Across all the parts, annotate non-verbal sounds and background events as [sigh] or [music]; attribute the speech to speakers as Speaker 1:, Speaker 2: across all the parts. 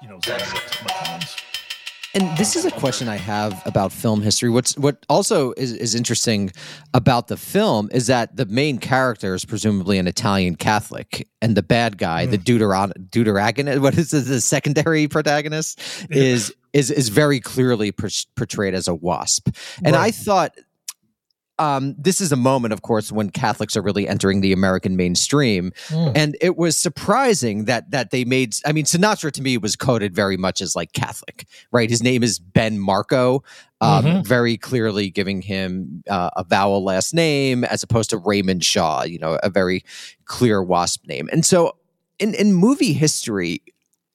Speaker 1: You know,
Speaker 2: And this is a question I have about film history. What's what also is, is interesting about the film is that the main character is presumably an Italian Catholic, and the bad guy, the Deuteron Deuteragonist, what is it, the secondary protagonist, is is is very clearly per- portrayed as a wasp. And I thought um, this is a moment, of course, when Catholics are really entering the American mainstream,
Speaker 1: Mm.
Speaker 2: and it was surprising that that they made. I mean, Sinatra to me was coded very much as like Catholic, right? His name is Ben Marco, um,
Speaker 1: Mhm.
Speaker 2: very clearly giving him uh, a vowel last name as opposed to Raymond Shaw, you know, a very clear WASP name. And so, in in movie history,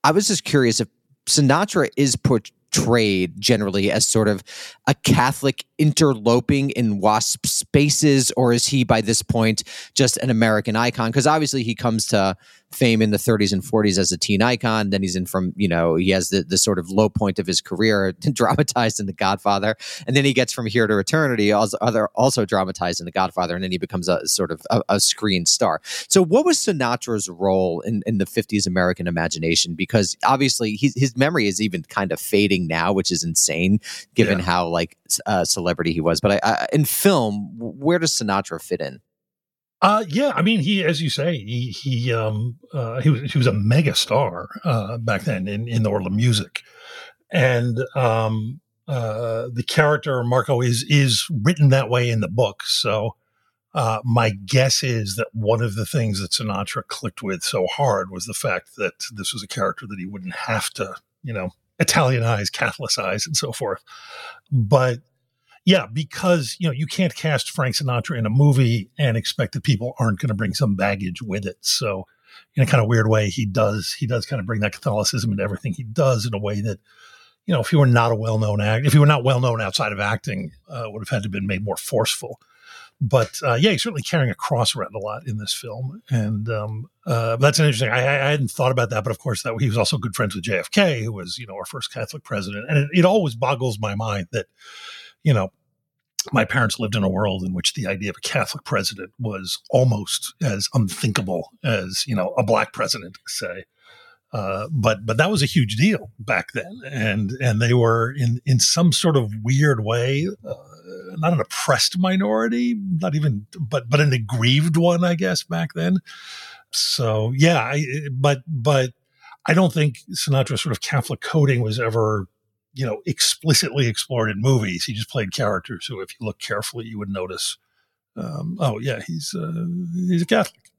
Speaker 2: I was just curious if Sinatra is portrayed generally as sort of a Catholic interloping in WASP spaces, or is he by this point just an American icon? Because obviously he comes to fame in the 30s and 40s as a teen icon. Then he's in from, you know, he has the, the sort of low point of his career [laughs] dramatized in The Godfather. And then he gets from here to eternity, also, other, also dramatized in The Godfather. And then he becomes a sort of a, a screen star. So what was Sinatra's role in, in the 50s American imagination? Because obviously his, his memory is even kind of fading now, which is insane given
Speaker 1: Yeah.
Speaker 2: how like uh, celebrity he was. But I, I, in film, where does Sinatra fit in?
Speaker 1: Uh, yeah, I mean, he, as you say, he he um uh, he was he was a mega star uh, back then in in the world of music, and um uh the character Marco is is written that way in the book. So, uh, my guess is that one of the things that Sinatra clicked with so hard was the fact that this was a character that he wouldn't have to, you know, Italianize, Catholicize, and so forth. But yeah, because you know you can't cast Frank Sinatra in a movie and expect that people aren't going to bring some baggage with it. So, in a kind of weird way, he does he does kind of bring that Catholicism into everything he does in a way that you know if you were not a well known act, if you were not well known outside of acting, uh, would have had to have been made more forceful. But uh, yeah, he's certainly carrying a cross around a lot in this film, and um, uh, that's an interesting. I, I hadn't thought about that, but of course, that he was also good friends with JFK, who was you know our first Catholic president, and it, it always boggles my mind that you know my parents lived in a world in which the idea of a Catholic president was almost as unthinkable as you know a black president, say. Uh, but but that was a huge deal back then, and and they were in in some sort of weird way, uh, not an oppressed minority, not even but but an aggrieved one, I guess back then. So yeah, I, but but I don't think Sinatra's sort of Catholic coding was ever you know explicitly explored in movies. He just played characters who, if you look carefully, you would notice. Um, oh yeah, he's uh, he's a Catholic.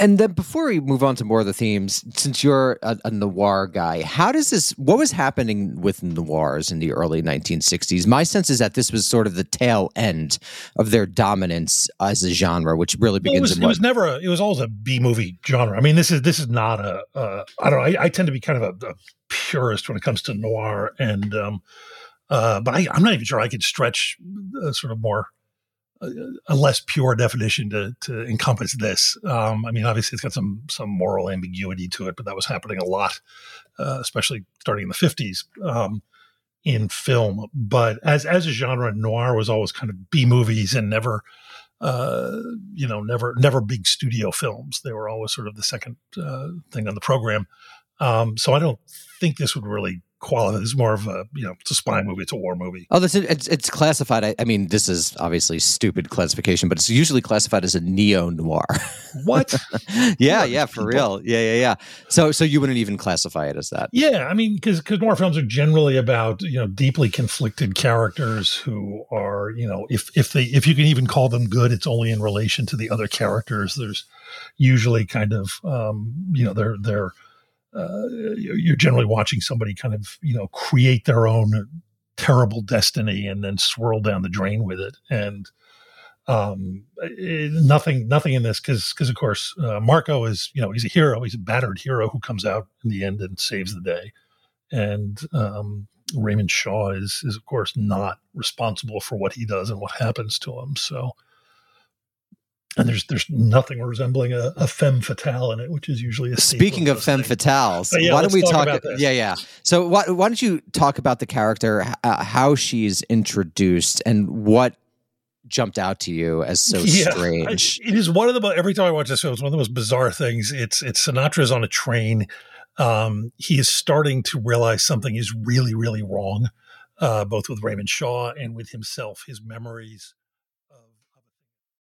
Speaker 2: And then before we move on to more of the themes, since you're a, a noir guy, how does this, what was happening with noirs in the early 1960s? My sense is that this was sort of the tail end of their dominance as a genre, which really begins
Speaker 1: it was,
Speaker 2: in
Speaker 1: it was never a, it was always a B movie genre. I mean, this is this is not a uh, I don't know. I, I tend to be kind of a, a purist when it comes to noir, and um, uh, but I, I'm not even sure I could stretch a sort of more uh, a less pure definition to to encompass this. Um, I mean, obviously, it's got some some moral ambiguity to it, but that was happening a lot, uh, especially starting in the 50s. Um, in film, but as as a genre, noir was always kind of B movies and never uh, you know, never never big studio films. They were always sort of the second uh, thing on the program. Um, so I don't think this would really qualify. This is more of a you know, it's a spy movie, it's a war movie.
Speaker 2: Oh, this is, it's, it's classified. I, I mean, this is obviously stupid classification, but it's usually classified as a neo noir.
Speaker 1: What? [laughs]
Speaker 2: yeah, yeah, for
Speaker 1: people?
Speaker 2: real. Yeah, yeah, yeah. So, so you wouldn't even classify it as that.
Speaker 1: yeah, I mean, because because noir films are generally about you know deeply conflicted characters who are you know if if they if you can even call them good, it's only in relation to the other characters. There's usually kind of um, you know they're they're uh, you're generally watching somebody kind of you know create their own terrible destiny and then swirl down the drain with it. And um eh, nothing nothing in this because because of course uh, marco is you know he's a hero. He's a battered hero who comes out in the end and saves the day. And um raymond shaw is is of course not responsible for what he does and what happens to him. So and there's there's nothing resembling a, a femme fatale in it, which is usually a
Speaker 2: Speaking of femme
Speaker 1: things.
Speaker 2: fatales,
Speaker 1: yeah,
Speaker 2: why don't we
Speaker 1: talk
Speaker 2: talk? Yeah, yeah. So why, why don't you talk about the character, uh, how she's introduced, and what jumped out to you as so [laughs]
Speaker 1: Yeah,
Speaker 2: strange?
Speaker 1: I- it is one of the every time I watch this show, it's one of the most bizarre things. It's it's Sinatra's on a train. Um, he is starting to realize something is really really wrong, uh, both with Raymond Shaw and with himself. His memories